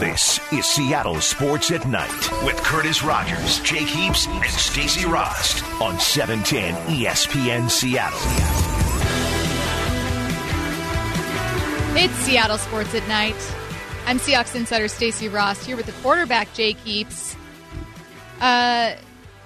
This is Seattle Sports at Night with Curtis Rogers, Jake Heaps, and Stacy Rost on E 710 ESPN Seattle. It's Seattle Sports at Night. I'm Seahawks insider Stacy Rost here with the quarterback Jake Heaps. Uh,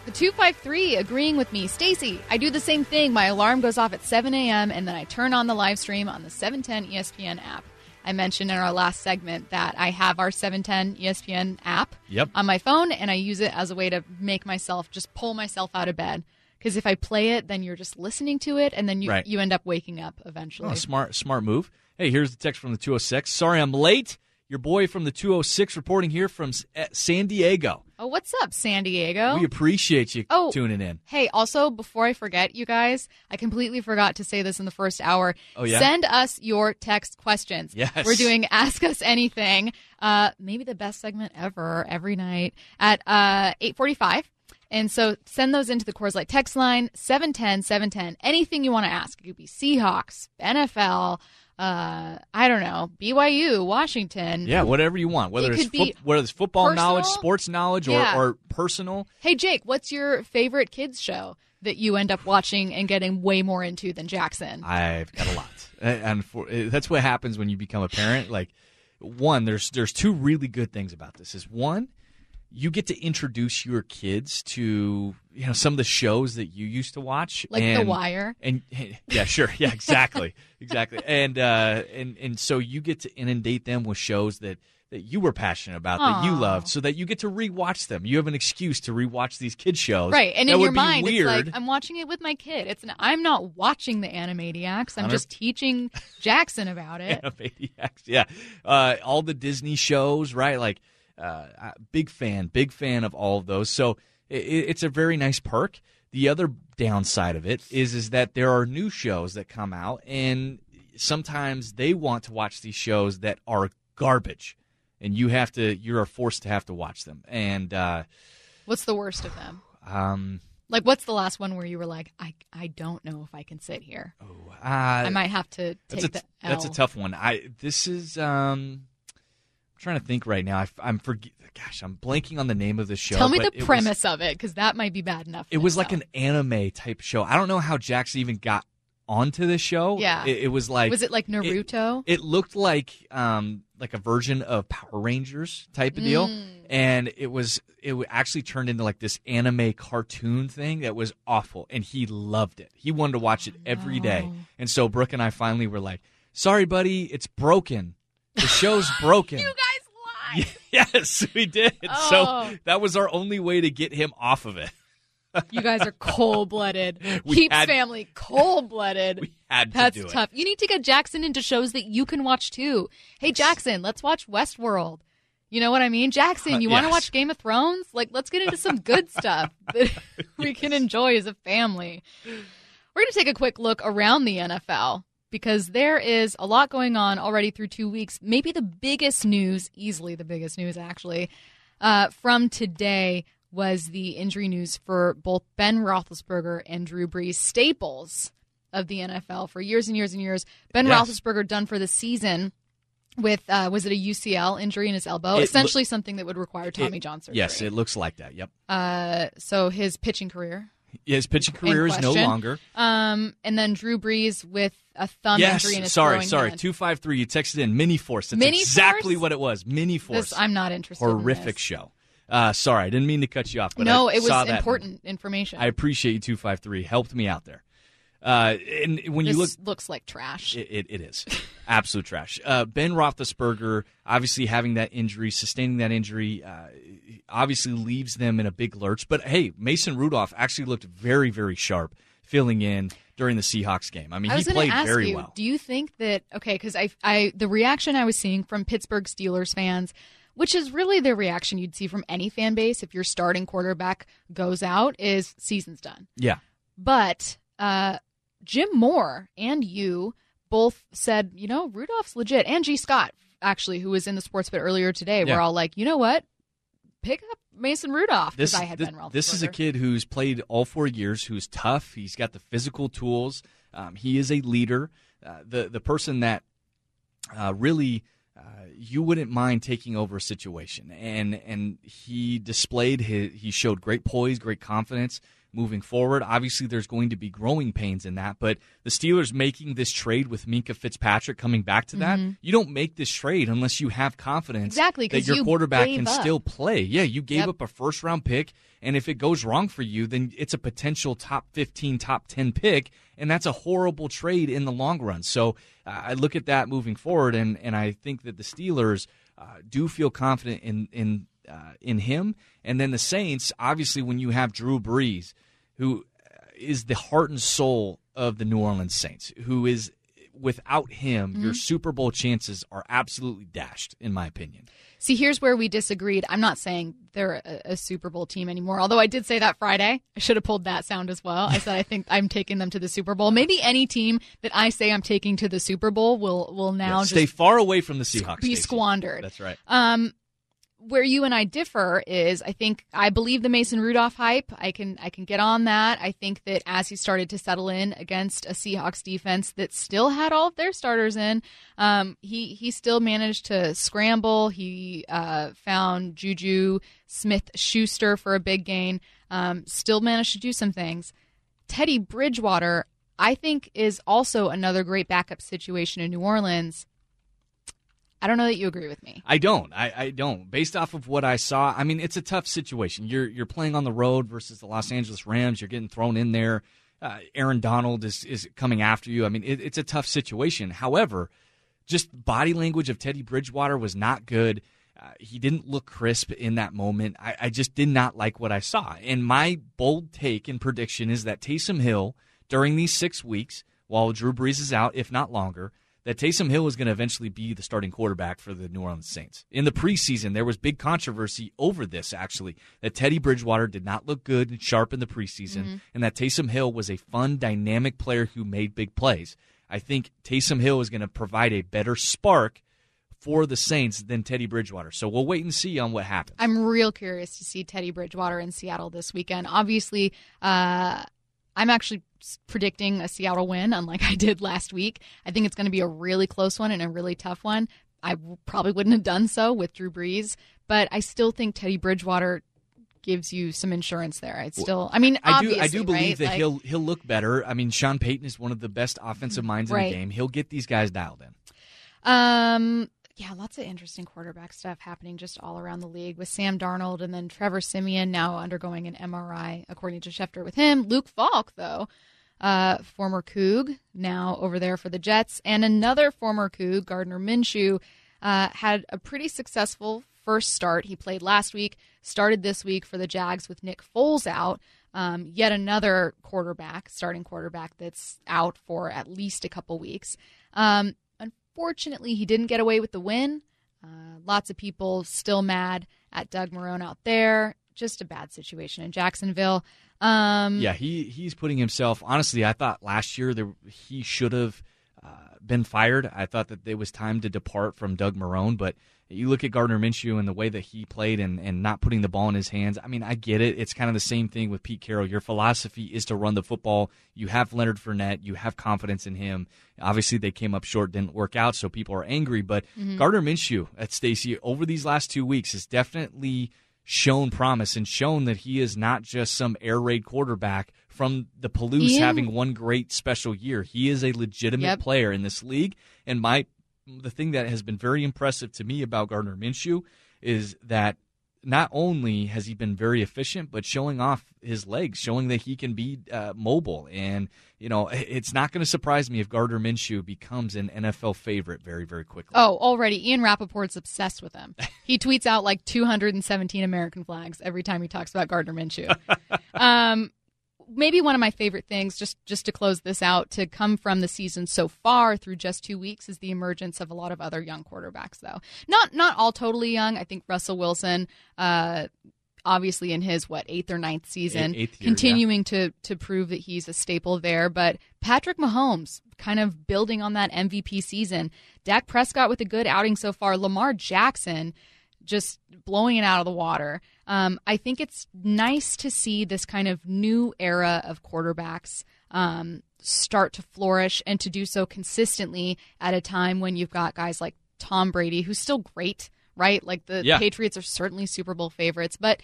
the 253 agreeing with me. Stacy, I do the same thing. My alarm goes off at 7 a.m. and then I turn on the live stream on the 710 ESPN app. I mentioned in our last segment that I have our 710 ESPN app Yep. on my phone and I use it as a way to make myself just pull myself out of bed. Because if I play it, then you're just listening to it and then you, Right. you end up waking up eventually. Oh, smart, smart move. Hey, here's the text from the 206. Sorry I'm late. Your boy from the 206 reporting here from eh, San Diego. Oh, what's up, San Diego? We appreciate you Oh. tuning in. Hey, also, before I forget, you guys, I completely forgot to say this in the first hour. Oh, yeah? Send us your text questions. Yes. We're doing Ask Us Anything, uh, maybe the best segment ever every night at uh, 845. And so send those into the Coors Light text line, 710 710. Anything you want to ask. It could be Seahawks, NFL, uh, I don't know, BYU, Washington. Yeah, whatever you want. Whether It it's be whether it's football personal. knowledge, sports knowledge, or, Yeah. or personal. Hey, Jake, what's your favorite kids show that you end up watching and getting way more into than Jackson? I've got a lot, and and for, eh, that's what happens when you become a parent. Like, one, there's there's two really good things about this. Is one, you get to introduce your kids to you know some of the shows that you used to watch, Like The Wire? and yeah, sure, yeah, exactly, exactly, and uh, and and so you get to inundate them with shows that. That you were passionate about, that you loved, so that you get to rewatch them. You have an excuse to rewatch these kid shows, Right, and that in would your be mind, weird. it's like I'm watching it with my kid. It's an, I'm not watching the Animaniacs. I'm just teaching Jackson about it. Maniacs, yeah. Uh, all the Disney shows, right? Like, uh, big fan, big fan of all of those. So it, it's a very nice perk. The other downside of it is is that there are new shows that come out, and sometimes they want to watch these shows that are garbage, and you have to, you are forced to have to watch them. And uh, What's the worst of them? um, Like, what's the last one where you were like, I I don't know if I can sit here. uh, I might have to take That's a, the that's a L. tough one. I this is um trying to think right now. I, am forget. Gosh, I'm blanking on the name of the show. Tell me the it was- premise of it, because that might be bad enough. it was like an anime type show. I don't know how Jackson even got onto this show. Yeah. it, it was like Was it like Naruto? It looked like um like a version of Power Rangers type of deal, Mm. and it was it actually turned into like this anime cartoon thing that was awful, and he loved it. He wanted to watch it every day, no. and so Brooke and I finally were like, "Sorry, buddy, it's broken. The show's broken." you yes, we did. Oh. So that was our only way to get him off of it. You guys are cold blooded. We Keeps had- family cold blooded. We had to That's do it. tough. You need to get Jackson into shows that you can watch too. Hey, Jackson, let's watch Westworld. You know what I mean? Jackson, you want to watch Game of Thrones? Like, let's get into some good stuff that we can enjoy as a family. We're going to take a quick look around the NFL because there is a lot going on already through two weeks. Maybe the biggest news, easily the biggest news actually, uh, from today was the injury news for both Ben Roethlisberger and Drew Brees, staples of the NFL for years and years and years. Ben Yes. Roethlisberger done for the season with uh, was it a UCL injury in his elbow? It lo- Essentially, something that would require Tommy It- John surgery. Yes, it looks like that. Yep. uh, so his pitching career, His pitching career is no longer. um, and then Drew Brees with a thumb yes. injury in his sorry, sorry. hand. Two five three. You texted in mini force. That's Mini exactly Force? what it was. Mini force. This, I'm not interested. in Horrific this. show. Uh, sorry, I didn't mean to cut you off. But no, I it was important information. I appreciate you. Two five three helped me out there. Uh, and when this you look, looks like trash. It, it, it is absolute trash. Uh, ben Roethlisberger, obviously having that injury, sustaining that injury, uh, obviously leaves them in a big lurch. But hey, Mason Rudolph actually looked very, very sharp filling in during the Seahawks game. I mean, I he played very you, well. do you think that okay? Because I, I, the reaction I was seeing from Pittsburgh Steelers fans, which is really the reaction you'd see from any fan base if your starting quarterback goes out, is season's done. Yeah, But uh, Jim Moore and you both said, you know, Rudolph's legit. And G. Scott, actually, who was in the sports bit earlier today, Yeah. were all like, you know what? Pick up Mason Rudolph because I had this, Ben Roethlisberger. this is a kid who's played all four years, who's tough. He's got the physical tools. Um, he is a leader. Uh, the the person that uh, really uh, you wouldn't mind taking over a situation. And and he displayed his he showed great poise, great confidence moving forward. Obviously, there's going to be growing pains in that, but the Steelers making this trade with Minkah Fitzpatrick coming back to that, Mm-hmm. you don't make this trade unless you have confidence Exactly, that your you quarterback can up. still play. Yeah, you gave Yep. up a first round pick, and if it goes wrong for you, then it's a potential top 15, top 10 pick, and that's a horrible trade in the long run. So uh, I look at that moving forward, and, and I think that the Steelers uh, do feel confident in in uh, in him, and then the Saints. Obviously, when you have Drew Brees, who is the heart and soul of the New Orleans Saints, who is without him, your Super Bowl chances are absolutely dashed, in my opinion. See, here's where we disagreed. I'm not saying they're a, a Super Bowl team anymore, although I did say that Friday. I should have pulled that sound as well. I said I think I'm taking them to the Super Bowl. Maybe any team that I say I'm taking to the Super Bowl will will now Yeah, stay just far away from the Seahawks. be Stacey. squandered. That's right. Um, where you and I differ is I think I believe the Mason Rudolph hype. I can I can get on that. I think that as he started to settle in against a Seahawks defense that still had all of their starters in, um, he he still managed to scramble. He uh, found Juju Smith Schuster for a big gain. Um, still managed to do some things. Teddy Bridgewater, I think, is also another great backup situation in New Orleans. I don't know that you agree with me. I don't. I, I don't. Based off of what I saw, I mean, it's a tough situation. You're you're playing on the road versus the Los Angeles Rams. You're getting thrown in there. Uh, Aaron Donald is is coming after you. I mean, it, it's a tough situation. However, just body language of Teddy Bridgewater was not good. Uh, he didn't look crisp in that moment. I, I just did not like what I saw. And my bold take and prediction is that Taysom Hill, during these six weeks, while Drew Brees is out, if not longer, that Taysom Hill is going to eventually be the starting quarterback for the New Orleans Saints. In the preseason, there was big controversy over this, actually, that Teddy Bridgewater did not look good and sharp in the preseason, and that Taysom Hill was a fun, dynamic player who made big plays. I think Taysom Hill is going to provide a better spark for the Saints than Teddy Bridgewater. So we'll wait and see on what happens. I'm real curious to see Teddy Bridgewater in Seattle this weekend. Obviously, uh, I'm actually predicting a Seattle win, unlike I did last week. I think it's going to be a really close one and a really tough one. I probably wouldn't have done so with Drew Brees, but I still think Teddy Bridgewater gives you some insurance there. I still, I mean, I do. I do believe right? that Like- he'll he'll look better. I mean, Sean Payton is one of the best offensive minds in Right. the game. He'll get these guys dialed in. Um, yeah, lots of interesting quarterback stuff happening just all around the league with Sam Darnold and then Trevor Siemian now undergoing an MRI, according to Schefter. With him, Luke Falk, though, uh, former Coug, now over there for the Jets, and another former Coug, Gardner Minshew, uh, had a pretty successful first start. He played last week, started this week for the Jags with Nick Foles out. Um, yet another quarterback, starting quarterback, that's out for at least a couple weeks. Um, unfortunately, he didn't get away with the win. Uh, lots of people still mad at Doug Marrone out there. Just a bad situation in Jacksonville. Um, Yeah, he he's putting himself. Honestly, I thought last year there he should have uh, been fired. I thought that it was time to depart from Doug Marrone, but you look at Gardner Minshew and the way that he played and, and not putting the ball in his hands. I mean, I get it. It's kind of the same thing with Pete Carroll. Your philosophy is to run the football. You have Leonard Fournette. You have confidence in him. Obviously, they came up short, didn't work out, so people are angry. But mm-hmm. Gardner Minshew at Stacy over these last two weeks has definitely shown promise and shown that he is not just some air raid quarterback from the Palouse having one great special year. He is a legitimate Yep. player in this league. And my the thing that has been very impressive to me about Gardner Minshew is that not only has he been very efficient, but showing off his legs, showing that he can be uh, mobile. And, you know, it's not going to surprise me if Gardner Minshew becomes an NFL favorite very, very quickly. Oh, already. Ian Rapoport's obsessed with him. He tweets out like 217 American flags every time he talks about Gardner Minshew. um, maybe one of my favorite things, just just to close this out, to come from the season so far through just two weeks, is the emergence of a lot of other young quarterbacks. Though not not all totally young. I think Russell Wilson. Uh, Obviously, in his what eighth or ninth season, Eighth year, continuing to to prove that he's a staple there. But Patrick Mahomes, kind of building on that MVP season. Dak Prescott with a good outing so far. Lamar Jackson just blowing it out of the water. Um, I think it's nice to see this kind of new era of quarterbacks um, start to flourish and to do so consistently at a time when you've got guys like Tom Brady, who's still great, right? Like the Yeah. Patriots are certainly Super Bowl favorites, but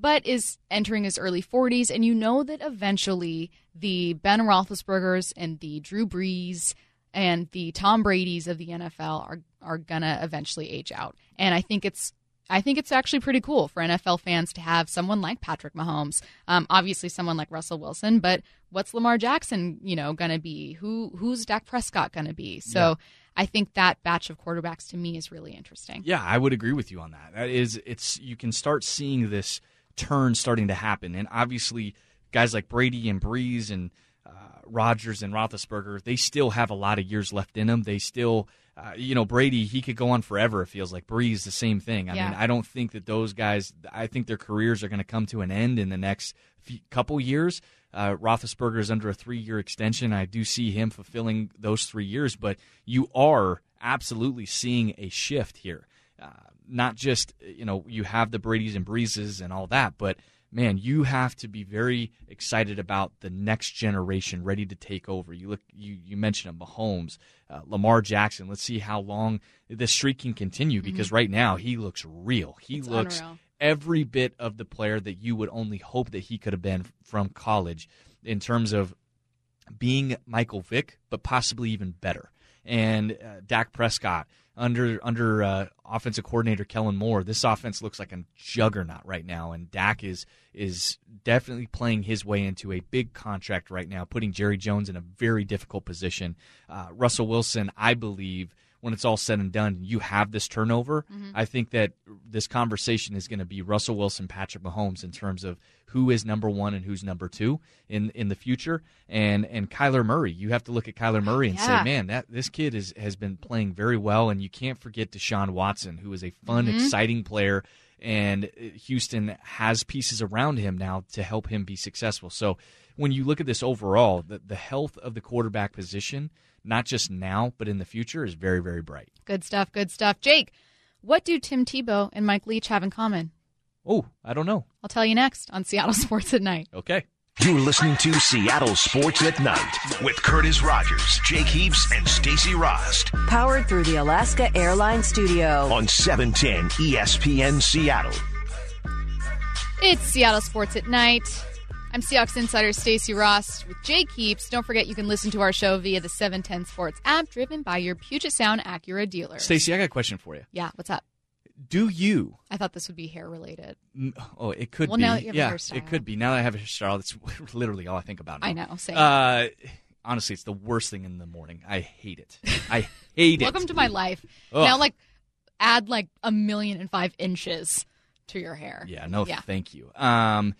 but is entering his early 40s, and you know that eventually the Ben Roethlisbergers and the Drew Brees and the Tom Brady's of the NFL are are gonna eventually age out, and I think it's. I think it's actually pretty cool for NFL fans to have someone like Patrick Mahomes. Um, obviously, someone like Russell Wilson, but what's Lamar Jackson, you know, going to be? Who who's Dak Prescott going to be? So I think that batch of quarterbacks to me is really interesting. Yeah, I would agree with you on that. That is, it's you can start seeing this turn starting to happen, and obviously, guys like Brady and Brees and uh, Rodgers and Roethlisberger, they still have a lot of years left in them. They still, uh, you know, Brady, he could go on forever. It feels like Brees, the same thing. I Yeah. mean, I don't think that those guys. I think their careers are going to come to an end in the next few, couple years. Uh, Roethlisberger is under a three-year extension. I do see him fulfilling those three years, but you are absolutely seeing a shift here. Uh, not just you know you have the Brady's and Breezes and all that, but man, you have to be very excited about the next generation ready to take over. You look, you you mentioned him, Mahomes, uh, Lamar Jackson. Let's see how long this streak can continue because right now he looks real. He Mm-hmm. It's looks unreal. every bit of the player that you would only hope that he could have been from college in terms of being Michael Vick, but possibly even better. And uh, Dak Prescott under under uh, offensive coordinator Kellen Moore, this offense looks like a juggernaut right now, and Dak is is definitely playing his way into a big contract right now, putting Jerry Jones in a very difficult position. Uh, Russell Wilson, I believe. When it's all said and done, you have this turnover. I think that this conversation is going to be Russell Wilson, Patrick Mahomes in terms of who is number one and who's number two in in the future. And and Kyler Murray, you have to look at Kyler Murray and Yeah. say, man, that this kid is has been playing very well. And you can't forget Deshaun Watson, who is a fun, Mm-hmm. exciting player. And uh, Houston has pieces around him now to help him be successful. So when you look at this overall, the, the health of the quarterback position, not just now, but in the future, is very, very bright. Good stuff. Good stuff. Jake, what do Tim Tebow and Mike Leach have in common? Oh, I don't know. I'll tell you next on Seattle Sports at Night. Okay. You're listening to Seattle Sports at Night with Curtis Rogers, Jake Heaps, and Stacy Rost Powered through the Alaska Airlines Studio. on E 710 ESPN Seattle. It's Seattle Sports at Night. I'm Seahawks insider Stacy Rost with Jake Heaps. Don't forget you can listen to our show via the 710 Sports app driven by your Puget Sound Acura dealer. Stacy, I got a question for you. Yeah, what's up? Do you? I thought this would be hair related. Oh, it could Well, be. now that you have a yeah, hairstyle. it could be. Now that I have a hairstyle, that's literally all I think about. Now. I know, same. Uh, honestly, it's the worst thing in the morning. I hate it. I hate it. Welcome to my life. Ugh. Now, like, add like a million and five inches to your hair. Yeah, no, Yeah. thank you. Um,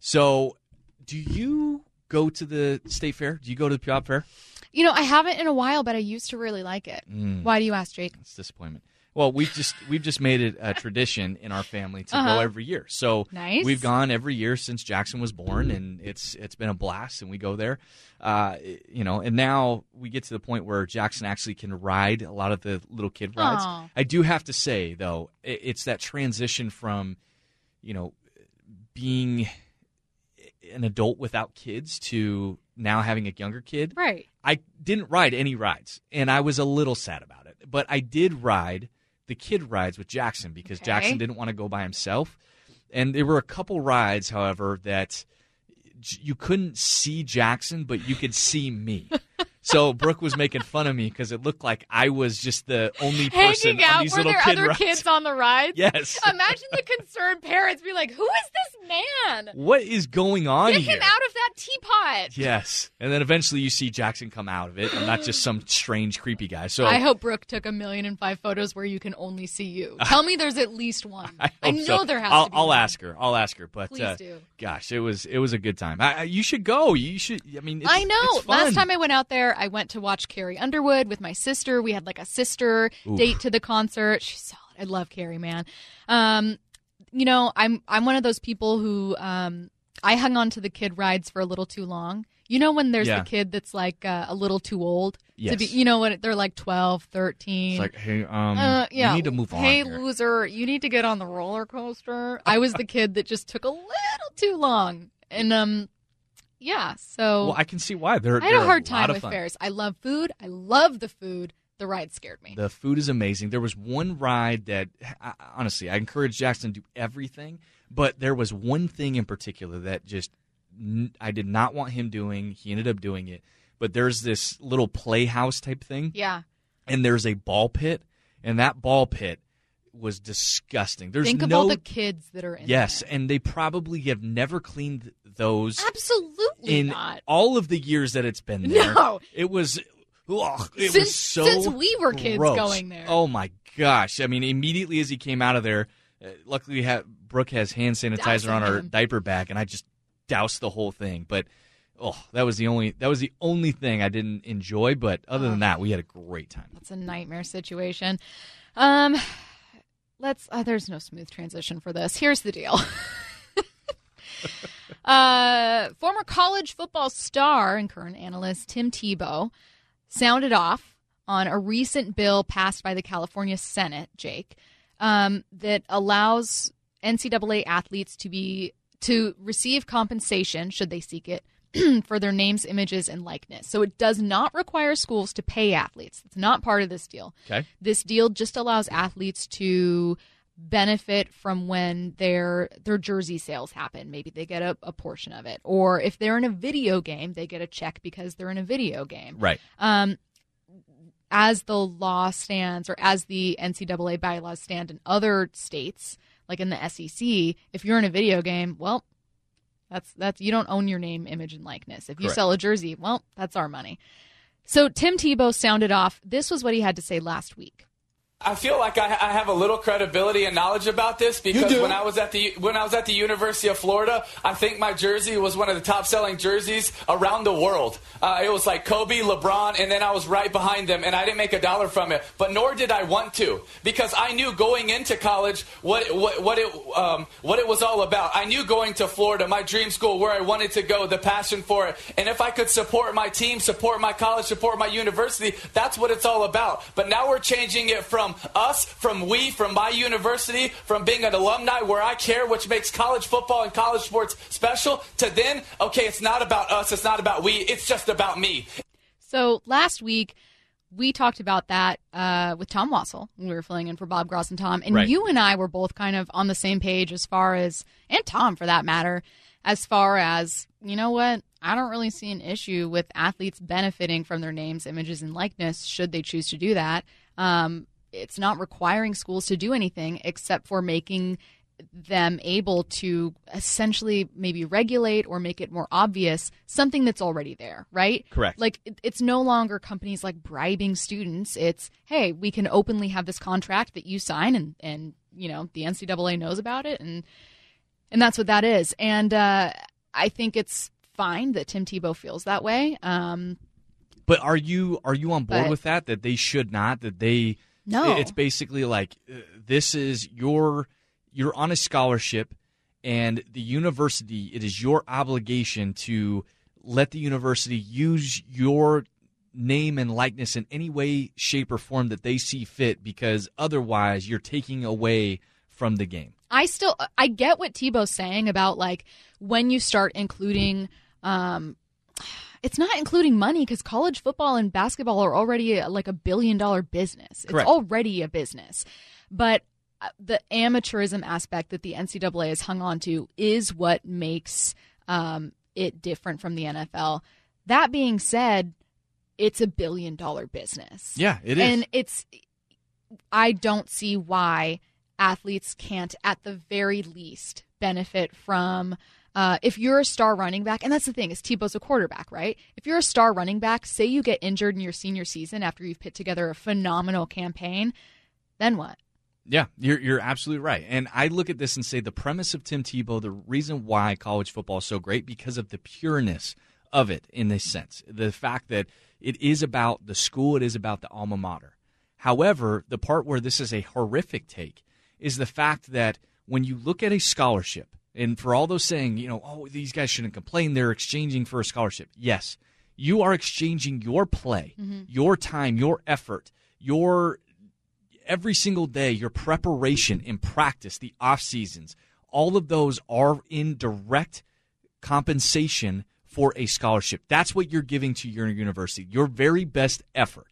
so do you go to the state fair? Do you go to the job fair? You know, I haven't in a while, but I used to really like it. Mm. Why do you ask, Jake? It's disappointment. Well, we've just we've just made it a tradition in our family to Uh-huh. go every year. So Nice. we've gone every year since Jackson was born, and it's it's been a blast. And we go there, uh, you know. And now we get to the point where Jackson actually can ride a lot of the little kid rides. Aw. I do have to say though, it's that transition from, you know, being an adult without kids to now having a younger kid. Right. I didn't ride any rides, and I was a little sad about it. But I did ride the kid rides with Jackson because Okay. Jackson didn't want to go by himself. And there were a couple rides, however, that you couldn't see Jackson, but you could see me. so Brooke was making fun of me because it looked like I was just the only person Hanging on out. these Were little there kid other rides. kids on the ride? Yes. Imagine the concerned parents be like, "Who is this man? What is going on Get here? him out of that teapot." Yes. And then eventually you see Jackson come out of it and not just some strange, creepy guy. So I hope Brooke took a million and five photos where you can only see you. Tell me there's at least one. I, I know so. there has I'll, to be. I'll one. ask her. I'll ask her. But Please uh, do. gosh, it was it was a good time. I, I- you should go. You should. I mean, it's, I know. it's fun. Last time I went out there, I went to watch Carrie Underwood with my sister. We had like a sister Oof. date to the concert. She's solid. I love Carrie, man. Um, you know, I'm I'm one of those people who um I hung on to the kid rides for a little too long. You know when there's Yeah. the kid that's like uh, a little too old to be you know what they're like 12, 13. It's like, hey, um, Uh, yeah. you need to move on. Hey, loser, you need to get on the roller coaster. I was the kid that just took a little too long, and um, yeah. So Well, I can see why. They're I had a hard time with fun. fairs. I love food. I love the food, The ride scared me. The food is amazing. There was one ride that, I- honestly, I encourage Jackson to do everything, but there was one thing in particular that just n- I did not want him doing. He ended up doing it. But there's this little playhouse type thing, yeah. and there's a ball pit, and that ball pit was disgusting. There's Think of no all the kids that are in yes, there. and they probably have never cleaned those Absolutely in not. all of the years that it's been there. No. It was ugh, it Since- was so since we were kids gross. going there. Oh my gosh. I mean immediately as he came out of there, uh, luckily we have Brooke has hand sanitizer on her him. diaper bag and I just doused the whole thing. But oh, that was the only that was the only thing I didn't enjoy, but other than that, we had a great time. That's a nightmare situation. Um, let's. Uh, there's no smooth transition for this. Here's the deal. uh, former college football star and current analyst Tim Tebow sounded off on a recent bill passed by the California Senate, Jake, um, that allows NCAA athletes to be to receive compensation should they seek it for their names, images, and likeness. So it does not require schools to pay athletes. It's not part of this deal. Okay. This deal just allows athletes to benefit from when their their jersey sales happen. Maybe they get a, a portion of it, or if they're in a video game, they get a check because they're in a video game. Right. Um, as the law stands, or as the NCAA bylaws stand in other states, like in the SEC, if you're in a video game, well, that's that's you don't own your name, image, and likeness. If you Correct. sell a jersey, well, that's our money. So Tim Tebow sounded off. This was what he had to say last week. I feel like I, I have a little credibility and knowledge about this because when I was at the when I was at the University of Florida, I think my jersey was one of the top selling jerseys around the world. Uh, it was like Kobe, LeBron, and then I was right behind them, and I didn't make a dollar from it. But nor did I want to because I knew going into college what what what it um, what it was all about. I knew going to Florida, my dream school, where I wanted to go, the passion for it, and if I could support my team, support my college, support my university, that's what it's all about. But now we're changing it from us, from we, from my university, from being an alumni where I care, which makes college football and college sports special, to then, okay, it's not about us, it's not about we, it's just about me. So last week we talked about that uh, with Tom Wassell. We were filling in for Bob Groz and Tom, and Right. you and I were both kind of on the same page as far as, and Tom for that matter, as far as you know what. I don't really see an issue with athletes benefiting from their names, images, and likeness should they choose to do that. Um, it's not requiring schools to do anything except for making them able to essentially maybe regulate or make it more obvious something that's already there, right? Correct. Like it's no longer companies like bribing students. It's hey, we can openly have this contract that you sign, and and you know the NCAA knows about it, and and that's what that is. And uh, I think it's fine that Tim Tebow feels that way. Um, But are you are you on board But- with that? That they should not. That they. No. It's basically like uh, this is your you're on a scholarship, and the university. It is your obligation to let the university use your name and likeness in any way, shape, or form that they see fit. Because otherwise, you're taking away from the game. I still I get what Tebow's saying about like when you start including um it's not including money because college football and basketball are already uh, like a billion dollar business. Correct. It's already a business. But uh, the amateurism aspect that the NCAA has hung on to is what makes um, it different from the NFL. That being said, it's a billion dollar business. Yeah, it is. And it's I don't see why athletes can't at the very least benefit from uh, if you're a star running back, and that's the thing, is Tebow's a quarterback, right? If you're a star running back, say you get injured in your senior season after you've put together a phenomenal campaign, then what? Yeah, you're you're absolutely right. And I look at this and say the premise of Tim Tebow, the reason why college football is so great because of the pureness of it in this sense. The fact that it is about the school, it is about the alma mater. However, the part where this is a horrific take is the fact that when you look at a scholarship, and for all those saying, you know, oh, these guys shouldn't complain, they're exchanging for a scholarship. Yes, you are exchanging your play, mm-hmm. your time, your effort, your every single day, your preparation in practice, the off seasons, all of those are in direct compensation for a scholarship. That's what you're giving to your university, your very best effort.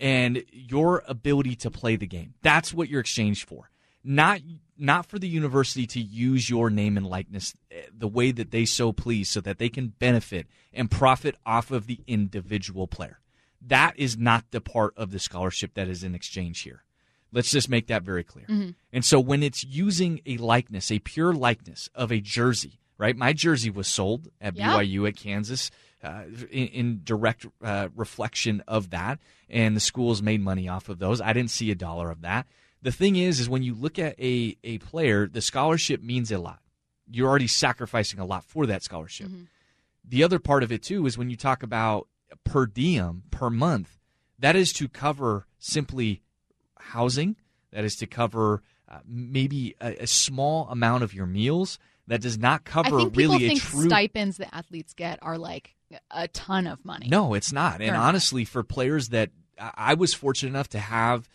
and your ability to play the game. That's what you're exchanged for. Not not for the university to use your name and likeness eh, the way that they so please so that they can benefit and profit off of the individual player. That is not the part of the scholarship that is in exchange here. Let's just make that very clear. Mm-hmm. And so when it's using a likeness, a pure likeness of a jersey, right? My jersey was sold at Yeah. BYU at Kansas uh, in, in direct uh, reflection of that, and the schools made money off of those. I didn't see a dollar of that. The thing is, is when you look at a, a player, the scholarship means a lot. You're already sacrificing a lot for that scholarship. The other part of it too is when you talk about per diem per month, that is to cover simply housing. That is to cover uh, maybe a, a small amount of your meals. That does not cover I think people really a think true. stipends that athletes get are like a ton of money. No, it's not. They're and not. honestly, for players that I was fortunate enough to have,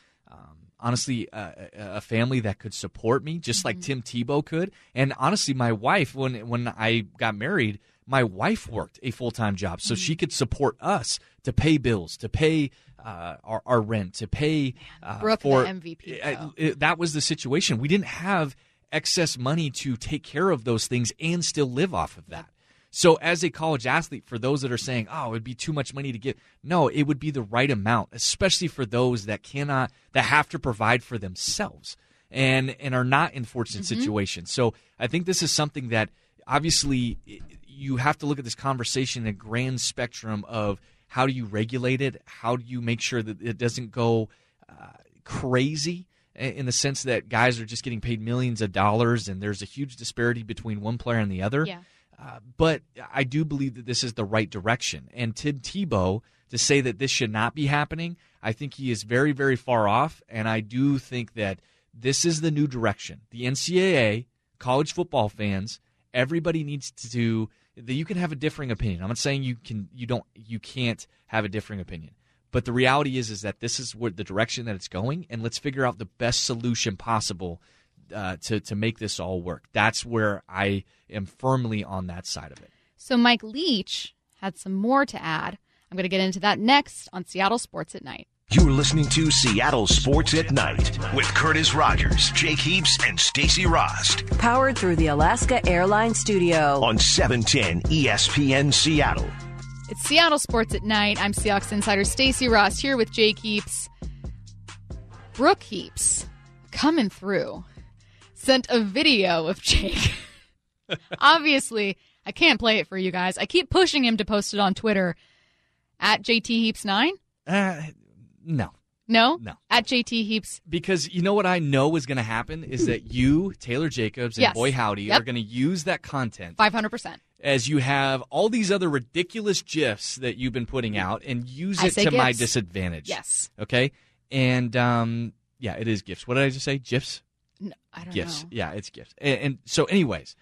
honestly, a, a- a family that could support me, just like Mm-hmm. Tim Tebow could. And honestly, my wife, when when I got married, my wife worked a full time job, so Mm-hmm. she could support us to pay bills, to pay uh, our, our rent, to pay uh, Brooke, the for MVP, Uh, it- that was the situation. We didn't have excess money to take care of those things and still live off of that. So, as a college athlete, for those that are saying, "Oh, it would be too much money to give," no, it would be the right amount, especially for those that cannot, that have to provide for themselves and and are not in fortunate situations. So, I think this is something that obviously you have to look at this conversation in a grand spectrum of how do you regulate it, how do you make sure that it doesn't go uh, crazy in the sense that guys are just getting paid millions of dollars and there's a huge disparity between one player and the other. Yeah. Uh, but I do believe that this is the right direction. And Tim Tebow, to say that this should not be happening, I think he is very, very far off. And I do think that this is the new direction. The NCAA, college football fans, everybody needs to do that you can have a differing opinion. I'm not saying you can you don't you can't have a differing opinion. But the reality is is that this is what the direction that it's going and let's figure out the best solution possible uh, to to make this all work. That's where I am firmly on that side of it. So Mike Leach had some more to add. I'm going to get into that next on Seattle Sports at Night. You're listening to Seattle Sports at Night with Curtis Rogers, Jake Heaps, and Stacy Rost Powered through the Alaska Airlines Studio. on E 710 ESPN Seattle. It's Seattle Sports at Night. I'm Seahawks insider Stacy Rost here with Jake Heaps. Brooke Heaps coming through sent a video of Jake. Obviously, I can't play it for you guys. I keep pushing him to post it on Twitter at JT Heaps nine. Uh, no, No, No. at JT Heaps. because you know what I know is going to happen is that you, Taylor Jacobs, and Yes. Boy Howdy Yep. are going to use that content Five hundred percent. as you have all these other ridiculous gifs that you've been putting out and use I it to my disadvantage. Yes. Okay. And um, yeah, it is GIFs. What did I just say? GIFs. I don't gifts. know. Yeah, it's gifts. And, and so, anyways,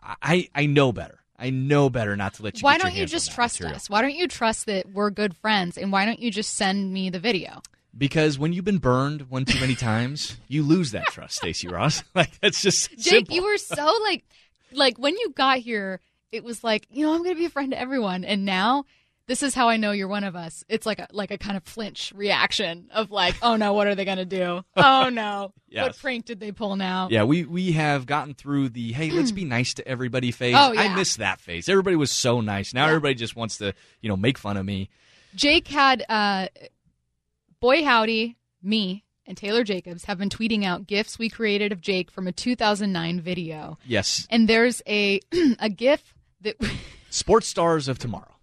I I know better. I know better not to let you. Why don't you just trust material. us? Why don't you trust that we're good friends? And why don't you just send me the video? Because when you've been burned one too many times, you lose that trust, Stacy Rost. Like that's just Jake, simple. you were so like, like when you got here, it was like, you know, I'm going to be a friend to everyone. And now this is how I know you're one of us. It's like a, like a kind of flinch reaction of like, oh no, what are they going to do? Oh no. What prank did they pull now? Yeah, we we have gotten through the hey, let's be nice to everybody phase. Oh, I miss that phase. Everybody was so nice. Now Yeah. everybody just wants to, you know, make fun of me. Jake had, uh, Boy Howdy, me, and Taylor Jacobs have been tweeting out gifs we created of Jake from a 2009 video. Yes. And there's a, a gif that. Sports stars of tomorrow.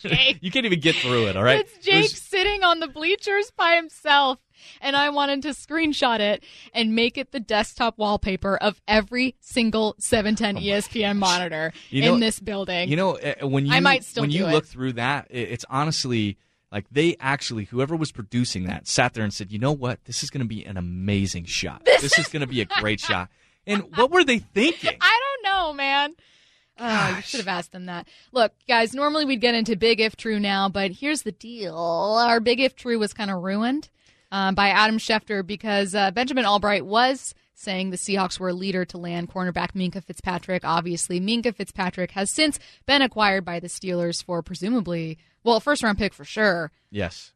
Jake. you can't even get through it, all right? It's Jake There's- sitting on the bleachers by himself. And I wanted to screenshot it and make it the desktop wallpaper of every single 710 ESPN monitor Oh You know- in this building. You know, uh, when you I might still when you it. look through that, it's honestly like they actually whoever was producing that sat there and said, "You know what? This is going to be an amazing shot. This, is going to be a great shot." And what were they thinking? I don't know, man. Oh, you should have asked them that. Look, guys, normally we'd get into big if true now, but here's the deal. Our big if true was kind of ruined um, by Adam Schefter because uh, Benjamin Allbright was saying the Seahawks were a leader to land cornerback Minkah Fitzpatrick. Obviously, Minkah Fitzpatrick has since been acquired by the Steelers for presumably, well, first round pick for sure. yes.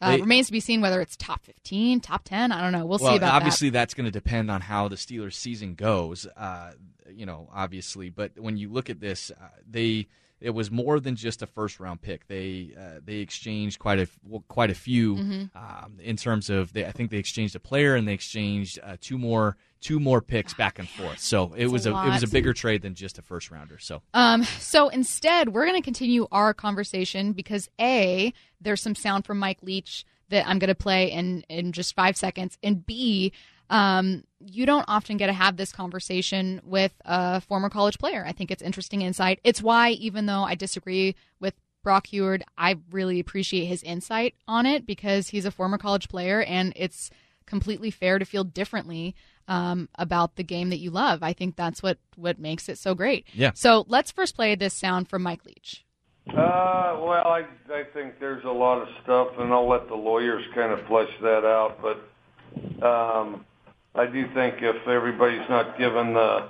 Uh, They- remains to be seen whether it's top 15, top 10. I don't know. We'll well, see about obviously that's going to depend on how the Steelers' season goes. Uh, you know, obviously, but when you look at this, uh, they it was more than just a first round pick. They uh, they exchanged quite a well, quite a few Mm-hmm. um, in terms of they, I think they exchanged a player and they exchanged uh, two more two more picks back and forth. So it That's was a a, it was a bigger trade than just a first rounder. So. Um, so instead, we're going to continue our conversation because A, there's some sound from Mike Leach that I'm going to play in, in just five seconds. And B, um, you don't often get to have this conversation with a former college player. I think it's interesting insight. It's why, even though I disagree with Brock Huard, I really appreciate his insight on it because he's a former college player and it's completely fair to feel differently um, about the game that you love. I think that's what, what makes it so great. Yeah. So let's first play this sound from Mike Leach. Uh, well, I I think there's a lot of stuff, and I'll let the lawyers kind of flesh that out. But um, I do think if everybody's not given the,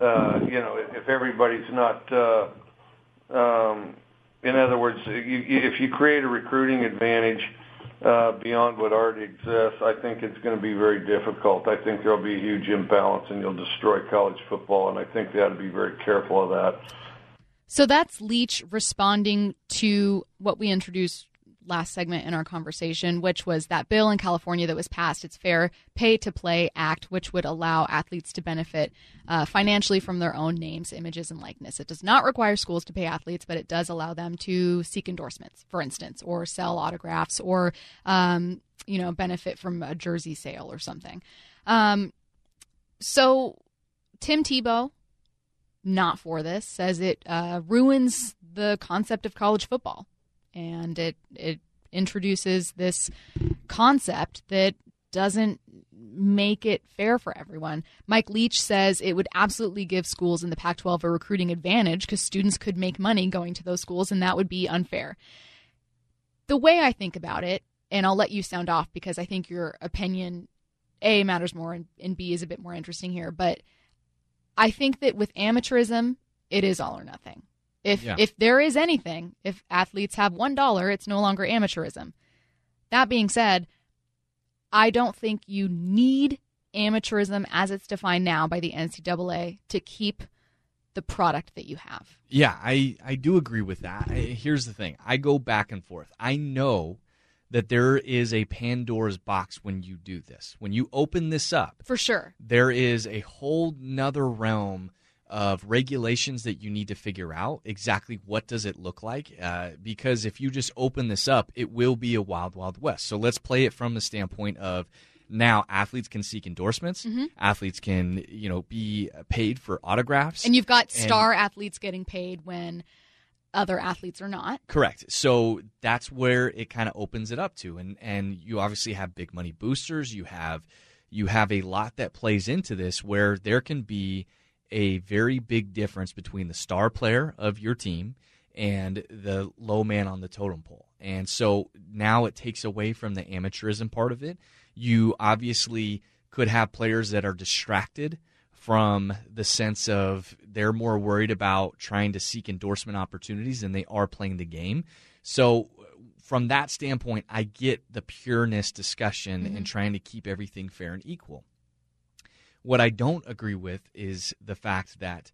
uh, you know, if everybody's not, uh, um, in other words, if you create a recruiting advantage uh, beyond what already exists, I think it's going to be very difficult. I think there'll be a huge imbalance, and you'll destroy college football. And I think they ought to be very careful of that. So that's Leach responding to what we introduced last segment in our conversation, which was that bill in California that was passed. It's Fair Pay to Play Act, which would allow athletes to benefit uh, financially from their own names, images, and likeness. It does not require schools to pay athletes, but it does allow them to seek endorsements, for instance, or sell autographs, or um, you know, benefit from a jersey sale or something. Um, so Tim Tebow not for this says it uh, ruins the concept of college football and it it introduces this concept that doesn't make it fair for everyone. Mike Leach says it would absolutely give schools in the Pac 12 a recruiting advantage because students could make money going to those schools, and that would be unfair. The way I think about it, and I'll let you sound off because I think your opinion, A, matters more, and, and B, is a bit more interesting here, but I think that with amateurism, it is all or nothing. If Yeah. if there is anything, if athletes have one dollar, it's no longer amateurism. That being said, I don't think you need amateurism as it's defined now by the NCAA to keep the product that you have. Yeah, I, I do agree with that. I- Here's the thing I go back and forth. I know that there is a Pandora's box when you do this. When you open this up, For sure. there is a whole nother realm of regulations that you need to figure out exactly what does it look like uh, because if you just open this up it will be a wild wild west so let's play it from the standpoint of now athletes can seek endorsements athletes can you know be paid for autographs And you've got And- star athletes getting paid when other athletes are not. Correct. So that's where it kind of opens it up to, and and you obviously have big money boosters. You have you have a lot that plays into this where there can be a very big difference between the star player of your team and the low man on the totem pole. And so now it takes away from the amateurism part of it. You obviously could have players that are distracted from the sense of they're more worried about trying to seek endorsement opportunities than they are playing the game. So from that standpoint, I get the pureness discussion mm-hmm. and trying to keep everything fair and equal. What I don't agree with is the fact that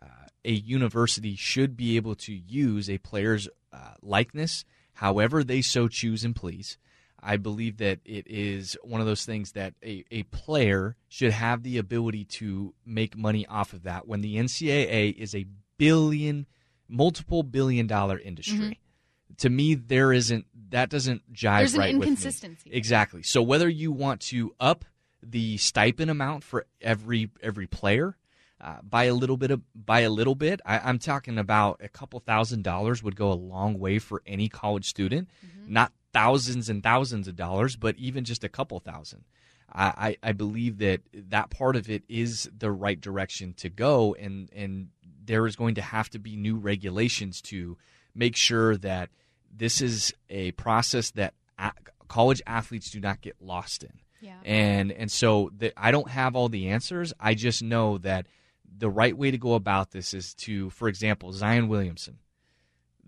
uh, a university should be able to use a player's uh, likeness however they so choose and please. I believe that it is one of those things that a, a player should have the ability to make money off of that when the NCAA is a billion, multiple billion dollar industry. To me, there isn't that doesn't jive There's an right with me. inconsistency. Exactly. So whether you want to up the stipend amount for every every player uh, by a little bit of by a little bit, I, I'm talking about a couple thousand dollars would go a long way for any college student. Not thousands and thousands of dollars, but even just a couple thousand. I, I, I believe that that part of it is the right direction to go, and and there is going to have to be new regulations to make sure that this is a process that a- college athletes do not get lost in. Yeah. And and so the, I don't have all the answers. I just know that the right way to go about this is to, for example, Zion Williamson.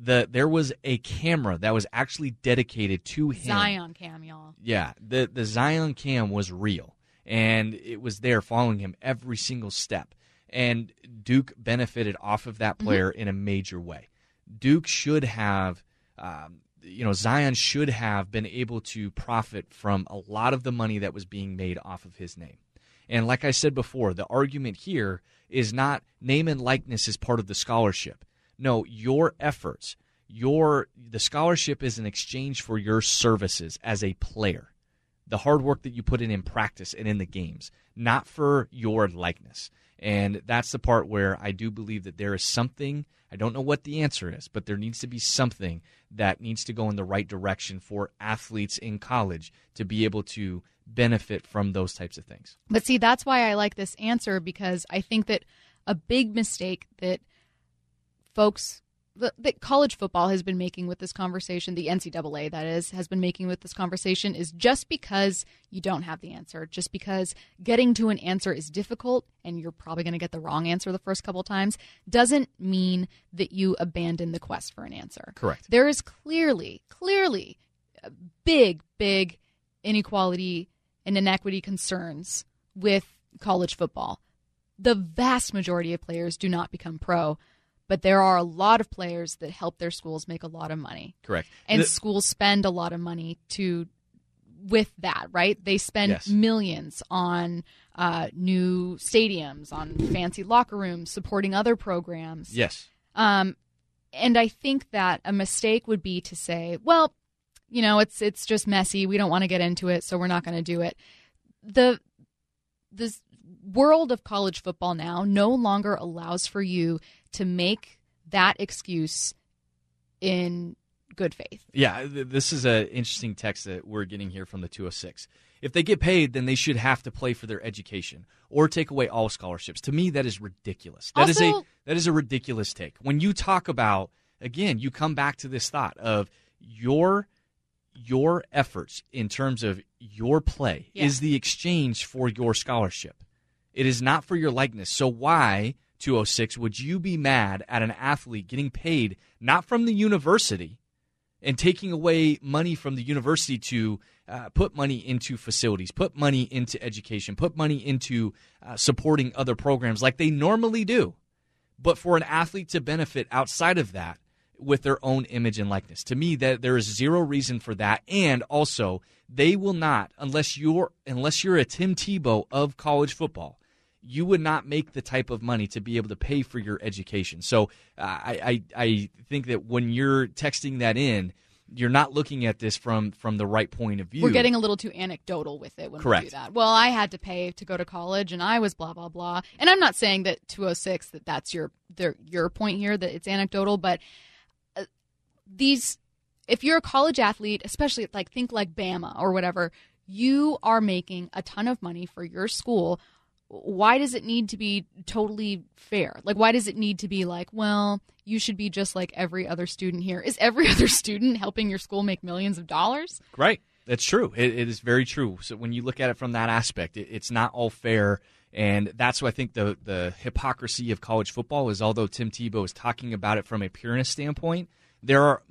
The there was a camera that was actually dedicated to him. Zion cam, y'all. Yeah, the the Zion cam was real, and it was there following him every single step. And Duke benefited off of that player in a major way. Duke should have, um, you know, Zion should have been able to profit from a lot of the money that was being made off of his name. And like I said before, the argument here is not name and likeness is part of the scholarship. No, your efforts, your the scholarship is an exchange for your services as a player. The hard work that you put in in practice and in the games, not for your likeness. And that's the part where I do believe that there is something, I don't know what the answer is, but there needs to be something that needs to go in the right direction for athletes in college to be able to benefit from those types of things. But see, that's why I like this answer because I think that a big mistake that folks that college football has been making with this conversation, the NCAA that is, has been making with this conversation is just because you don't have the answer, just because getting to an answer is difficult and you're probably going to get the wrong answer the first couple times, doesn't mean that you abandon the quest for an answer. Correct. There is clearly, clearly big, big inequality and inequity concerns with college football. The vast majority of players do not become pro but there are a lot of players that help their schools make a lot of money. Correct. And The- schools spend a lot of money to with that, right? They spend Yes. millions on uh, new stadiums, on fancy locker rooms, supporting other programs. Yes. Um, and I think that a mistake would be to say, well, you know, it's it's just messy. We don't want to get into it, so we're not going to do it. The the world of college football now no longer allows for you to make that excuse in good faith. Yeah, this is an interesting text that we're getting here from the 206. If they get paid, then they should have to play for their education or take away all scholarships. To me, that is ridiculous. That is a that is a ridiculous take. When you talk about again, you come back to this thought of your your efforts in terms of your play Yeah. is the exchange for your scholarship. It is not for your likeness. So why 206 would you be mad at an athlete getting paid not from the university and taking away money from the university to uh, put money into facilities, put money into education, put money into uh, supporting other programs like they normally do. But for an athlete to benefit outside of that with their own image and likeness, to me that there is zero reason for that. And also, they will not unless you're unless you're a Tim Tebow of college football you would not make the type of money to be able to pay for your education. So uh, I, I I think that when you're texting that in, you're not looking at this from from the right point of view. We're getting a little too anecdotal with it when Correct. we do that. Well, I had to pay to go to college, and I was blah blah blah. And I'm not saying that 206 that that's your their, your point here that it's anecdotal, but uh, these if you're a college athlete, especially like think like Bama or whatever, you are making a ton of money for your school. Why does it need to be totally fair? Like, why does it need to be like, well, you should be just like every other student here? Is every other student helping your school make millions of dollars? Right. That's true. It, it is very true. So when you look at it from that aspect, it, it's not all fair. And that's what I think the, the hypocrisy of college football is although Tim Tebow is talking about it from a purist standpoint, there are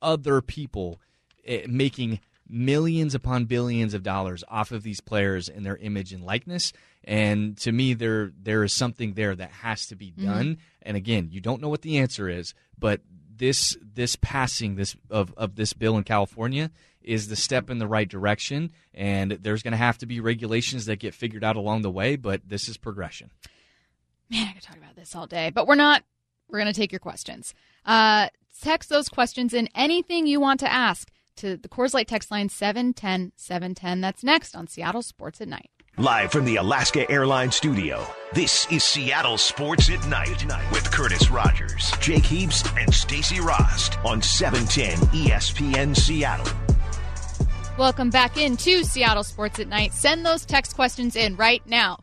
other people eh, making millions upon billions of dollars off of these players and their image and likeness. And to me, there there is something there that has to be done. And again, you don't know what the answer is, but this this passing this of, of this bill in California is the step in the right direction. And there's going to have to be regulations that get figured out along the way, but this is progression. Man, I could talk about this all day, but we're not. We're going to take your questions. Uh, text those questions in anything you want to ask to the Coors Light text line 710 710. That's next on Seattle Sports at Night. Live from the Alaska Airlines studio, this is Seattle Sports at Night with Curtis Rogers, Jake Heaps, and Stacy Rost on E 710 ESPN Seattle. Welcome back into Seattle Sports at Night. Send those text questions in right now.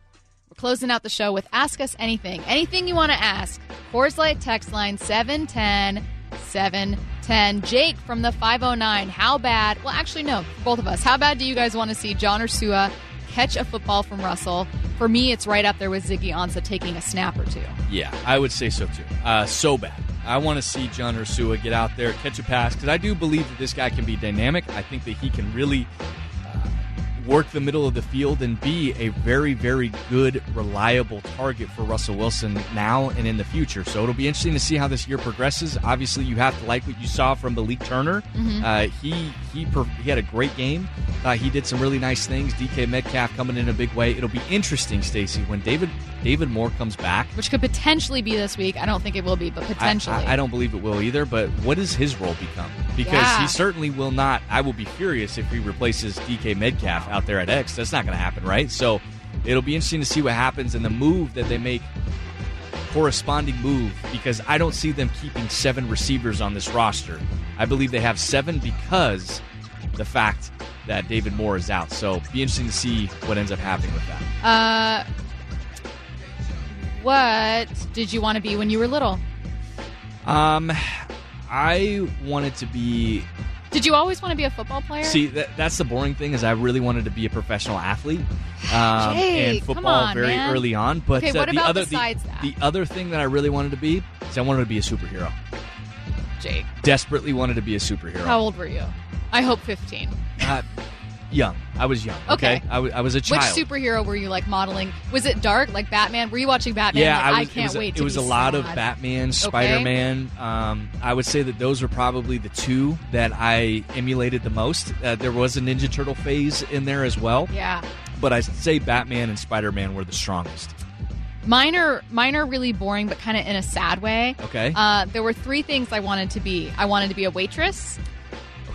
We're closing out the show with Ask Us Anything. Anything you want to ask. Coors Light text line 710 710. Jake from the 509. How bad? Well, actually, no, both of us. How bad do you guys want to see John Ursua catch a football from Russell? For me, it's right up there with Ziggy Ansah taking a snap or two. Yeah, I would say so too. Uh, so bad. I want to see John Ursua get out there, catch a pass, because I do believe that this guy can be dynamic. I think that he can really work the middle of the field and be a very, very good, reliable target for Russell Wilson now and in the future. So it'll be interesting to see how this year progresses. Obviously, you have to like what you saw from Malik Turner. Uh, he he per- he had a great game. Uh, he did some really nice things. DK Metcalf coming in a big way. It'll be interesting, Stacy, when David David Moore comes back. Which could potentially be this week. I don't think it will be, but I- potentially. I, I don't believe it will either. But what does his role become? Because Yeah. he certainly will not. I will be furious if he replaces DK Metcalf out there at X. That's not going to happen, right? So it'll be interesting to see what happens and the move that they make. Corresponding move because I don't see them keeping seven receivers on this roster. I believe they have seven because the fact that David Moore is out. So be interesting to see what ends up happening with that. Uh, what did you want to be when you were little? Um, I wanted to be Did you always want to be a football player? See, that, that's the boring thing is I really wanted to be a professional athlete, um, Jake, and football on, very man. early on. But Okay, uh, the about other besides the, that? the other thing that I really wanted to be is I wanted to be a superhero. Jake, Desperately wanted to be a superhero. how old were you? I hope 15. Uh, young. I was young. Okay, Okay. I, w- I was a child. Which superhero were you like modeling? Was it dark, like Batman? Were you watching Batman? yeah, like, I, was, can't it was, wait. It was a lot of. Batman, Spider Man. Um, I would say that those were probably the two that I emulated the most. Uh, there was a Ninja Turtle phase in there as well, Yeah, but I'd say Batman and Spider Man were the strongest. mine are mine are really boring, but kind of in a sad way. Okay. Uh, there were three things I wanted to be. I wanted to be a waitress.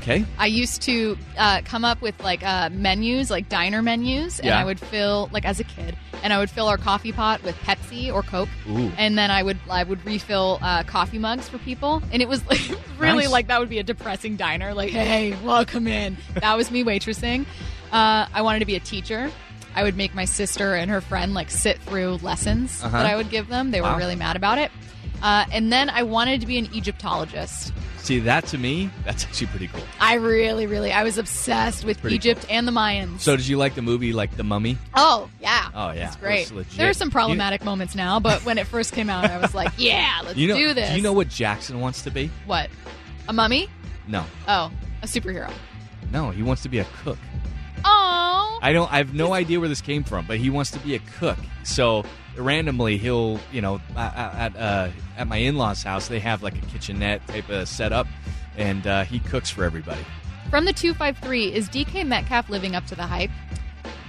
Okay. I used to uh, come up with like uh, menus, like diner menus, and Yeah. I would fill like as a kid, and I would fill our coffee pot with Pepsi or Coke, Ooh. and then I would I would refill uh, coffee mugs for people, and it was like really Nice. like that would be a depressing diner, like hey, welcome in. That was me waitressing. Uh, I wanted to be a teacher. I would make my sister and her friend like sit through lessons Uh-huh. that I would give them. They were Wow. really mad about it. Uh, and then I wanted to be an Egyptologist. See, that to me, that's actually pretty cool. I really, really, I was obsessed with Pretty Egypt and the Mayans. So, did you like the movie, like The Mummy? oh yeah, Oh, yeah. it's great. There are some problematic moments now, but when it first came out, I was like, yeah, let's You know, do this. you know what Jackson wants to be? what? A mummy? No, Oh, a superhero. no, he wants to be a cook. Oh, I don't. I have no idea where this came from, but he wants to be a cook. So randomly, he'll, you know, at at, uh, at my in-laws' house, they have like a kitchenette type of setup, and uh, he cooks for everybody. from the two five three, is DK Metcalf living up to the hype?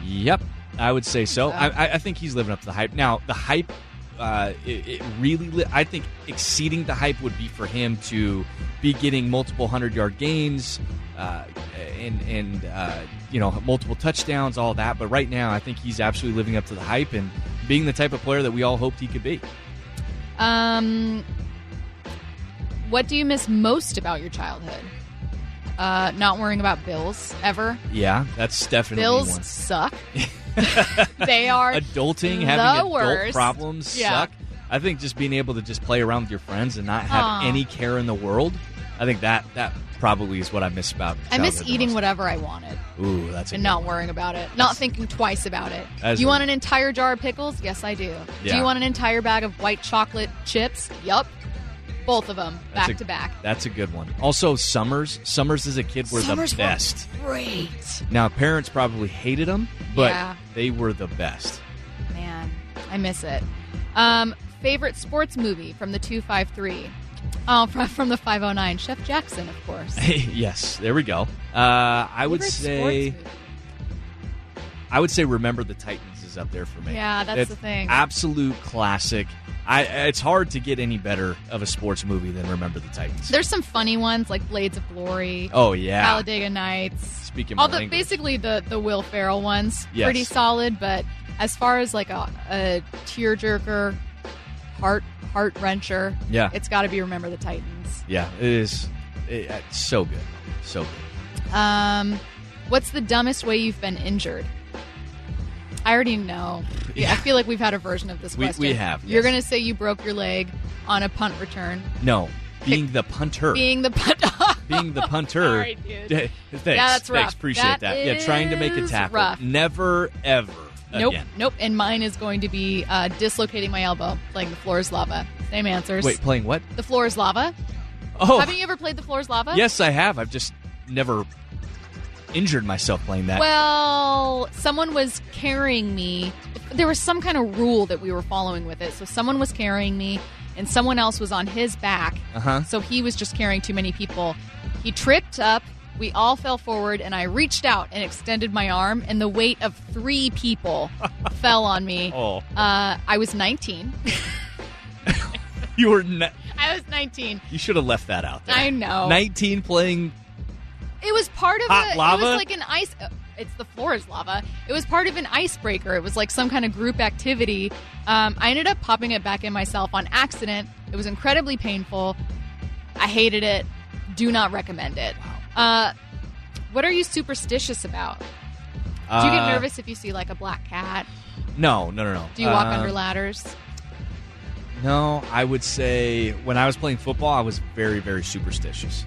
Yep, I would say so. So. I, I- I think he's living up to the hype. Now, the hype, uh, it, it really, li- I think exceeding the hype would be for him to be getting multiple hundred yard games, uh, and and uh, you know multiple touchdowns, all that. But right now, I think he's absolutely living up to the hype and being the type of player that we all hoped he could be. Um, what do you miss most about your childhood? Uh, not worrying about bills ever. Yeah, that's definitely Bills one. suck. they are Adulting, the having adult problems Yeah. suck. I think just being able to just play around with your friends and not have Aw. any care in the world. I think that that probably is what I miss about. I miss eating whatever I wanted Ooh, that's a and good not one. worrying about it, not thinking twice about it. Do you a- want an entire jar of pickles? Yes, I do. Do you want an entire bag of white chocolate chips? Yup. Both of them, back a- to back. That's a good one. Also, summers. Summers as a kid were Summers the were best. Great. Now, parents probably hated them, but Yeah. they were the best. Man, I miss it. Um, favorite sports movie from the 253? Oh, from, from the 509. Chef Jackson, of course. yes, there we go. Uh, I would say. I would say, Remember the Titans is up there for me. Yeah, that's It's the thing. Absolute classic. I, it's hard to get any better of a sports movie than Remember the Titans. There's some funny ones like Blades of Glory, oh yeah. Talladega Nights. Speaking All the language. basically the the Will Ferrell ones, Yes. pretty solid. But as far as like a, a tearjerker, heart heart wrencher, Yeah. it's got to be Remember the Titans. Yeah, it is. It, it's so good, so good. Um, what's the dumbest way you've been injured? I already know. Yeah, I feel like we've had a version of this question. we have, You're going to say you broke your leg on a punt return, No, being the punter, being the punt. being the punter. Dude. Thanks, Yeah, that's thanks, rough. appreciate That that. Yeah, trying to make a tackle. rough. Never ever Nope, again. nope. And mine is going to be uh, dislocating my elbow playing the floor is lava. Same answers. Wait, playing what? The floor is lava. Oh, Haven't you ever played the floor is lava? yes, I have. I've just never injured myself playing that. Well, someone was carrying me. There was some kind of rule that we were following with it. So someone was carrying me, and someone else was on his back. Uh-huh. So he was just carrying too many people. He tripped up. We all fell forward, and I reached out and extended my arm, and the weight of three people fell on me. Oh. Uh, I was 19. you were. Ne- I was 19. you should have left that out there. I know. 19 playing. It was part of Hot a. lava? It was like an ice. uh, It's the floor is lava. It was part of an icebreaker. It was like some kind of group activity. Um, I ended up popping it back in myself on accident. It was incredibly painful. I hated it. Do not recommend it. Uh, what are you superstitious about? Do you get uh, nervous if you see like a black cat? No, no, no, no. Do you walk under ladders? No, I would say when I was playing football, I was very, very superstitious.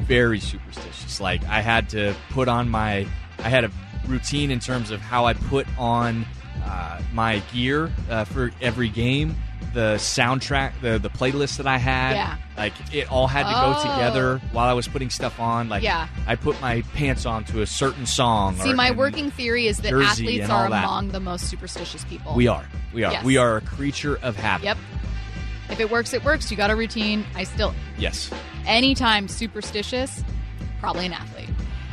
Very superstitious. Like I had to put on my, I had a routine in terms of how I put on uh, my gear uh, for every game. The soundtrack, the the playlist that I had, Yeah. like it all had to go Oh. together while I was putting stuff on. Like, Yeah. I put my pants on to a certain song. See, or- my working theory is that athletes are that. among the most superstitious people. We are, we are, Yes. we are a creature of habit. Yep. If it works, it works. You got a routine. I still, Yes. anytime superstitious, probably an athlete.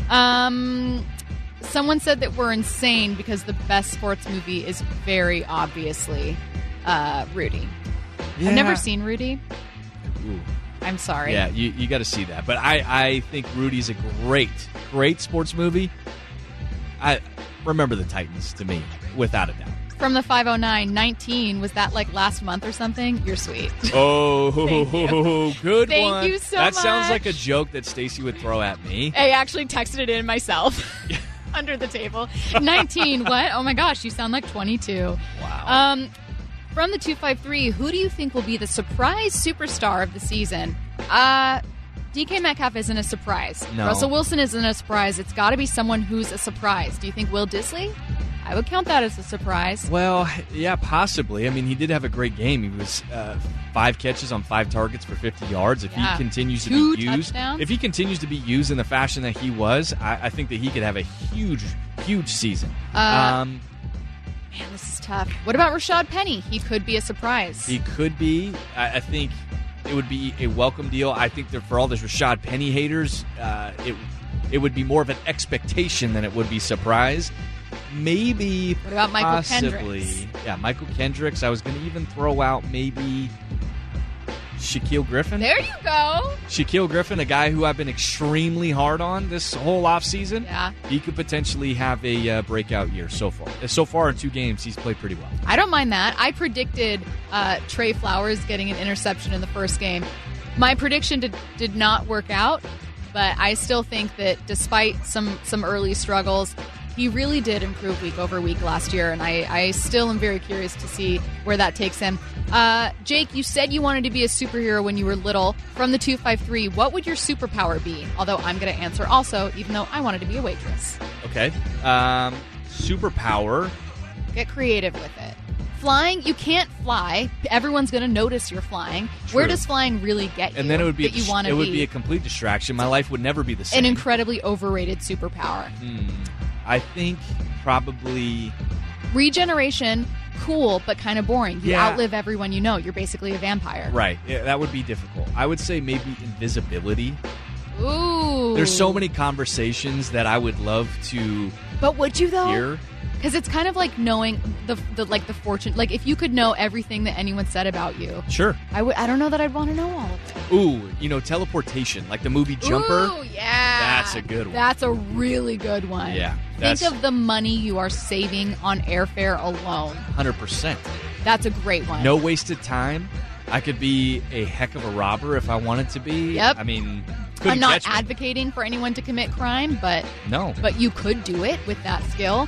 Um, someone said that we're insane because the best sports movie is very obviously uh, Rudy. I've never seen Rudy. Ooh. I'm sorry. Yeah, you, you got to see that. But I, I think Rudy's a great, great sports movie. I remember the Titans to me, without a doubt. From the 509, 19, was that like last month or something? You're sweet. Oh, Thank good Thank one. you so That sounds like a joke that Stacy would throw at me. I actually texted it in myself under the table. 19, what? Oh my gosh, you sound like 22. Wow. Um, from the 253, who do you think will be the surprise superstar of the season? Uh, DK Metcalf isn't a surprise. No. Russell Wilson isn't a surprise. It's got to be someone who's a surprise. Do you think Will Dissly? I would count that as a surprise. Well, yeah, possibly. I mean, he did have a great game. He was uh, five catches on five targets for 50 yards. If Yeah. he continues to be used, touchdowns. if he continues to be used in the fashion that he was, I, I think that he could have a huge, huge season. Uh, um, Man, this is tough. What about Rashaad Penny? He could be a surprise. He could be. I, I think it would be a welcome deal. I think that for all the Rashaad Penny haters, uh, it it would be more of an expectation than it would be surprise. Maybe. What about Mychal possibly, Kendricks? Yeah, Mychal Kendricks. I was going to even throw out maybe Shaquill Griffin. there you go. Shaquill Griffin, a guy who I've been extremely hard on this whole offseason. Yeah. He could potentially have a uh, breakout year so far. So far in two games, he's played pretty well. I don't mind that. I predicted uh, Trey Flowers getting an interception in the first game. My prediction did, did not work out, but I still think that despite some some early struggles, he really did improve week over week last year, and I, I still am very curious to see where that takes him. Uh, Jake, you said you wanted to be a superhero when you were little. From the 253, what would your superpower be? Although I'm going to answer also, even though I wanted to be a waitress. Okay. Um, superpower. Get creative with it. Flying, you can't fly. Everyone's going to notice you're flying. Where does flying really get you? and then it would be you want it to would be a complete distraction. My life would never be the same. an incredibly overrated superpower. Hmm. I think probably Regeneration, cool, but kind of boring. You Yeah. outlive everyone you know. You're basically a vampire. right. Yeah, that would be difficult. I would say maybe invisibility. Ooh. There's so many conversations that I would love to But would you though? hear. Because it's kind of like knowing the, the like the fortune. Like if you could know everything that anyone said about you, Sure. I would. I don't know that I'd want to know all of it. Ooh, you know, teleportation, like the movie Jumper. Ooh, yeah. That's a good one. That's a really good one. Yeah, Think of the money you are saving on airfare alone. Hundred percent. That's a great one. No wasted time. I could be a heck of a robber if I wanted to be. Yep. I mean, I'm not advocating for anyone to commit crime, but No. but you could do it with that skill.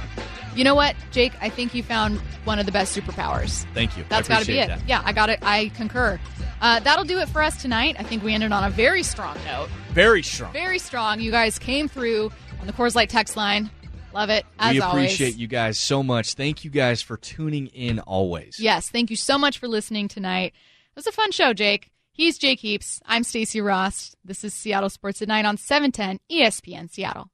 You know what, Jake? I think you found one of the best superpowers. Thank you. That's got to be it. Yeah, I got it. I concur. Uh, that'll do it for us tonight. I think we ended on a very strong note. Very strong. Very strong. You guys came through on the Coors Light text line. Love it as we always. appreciate you guys so much. Thank you guys for tuning in always. Yes, thank you so much for listening tonight. It was a fun show, Jake. He's Jake Heaps. I'm Stacy Rost. This is Seattle Sports at Night on 710 ESPN Seattle.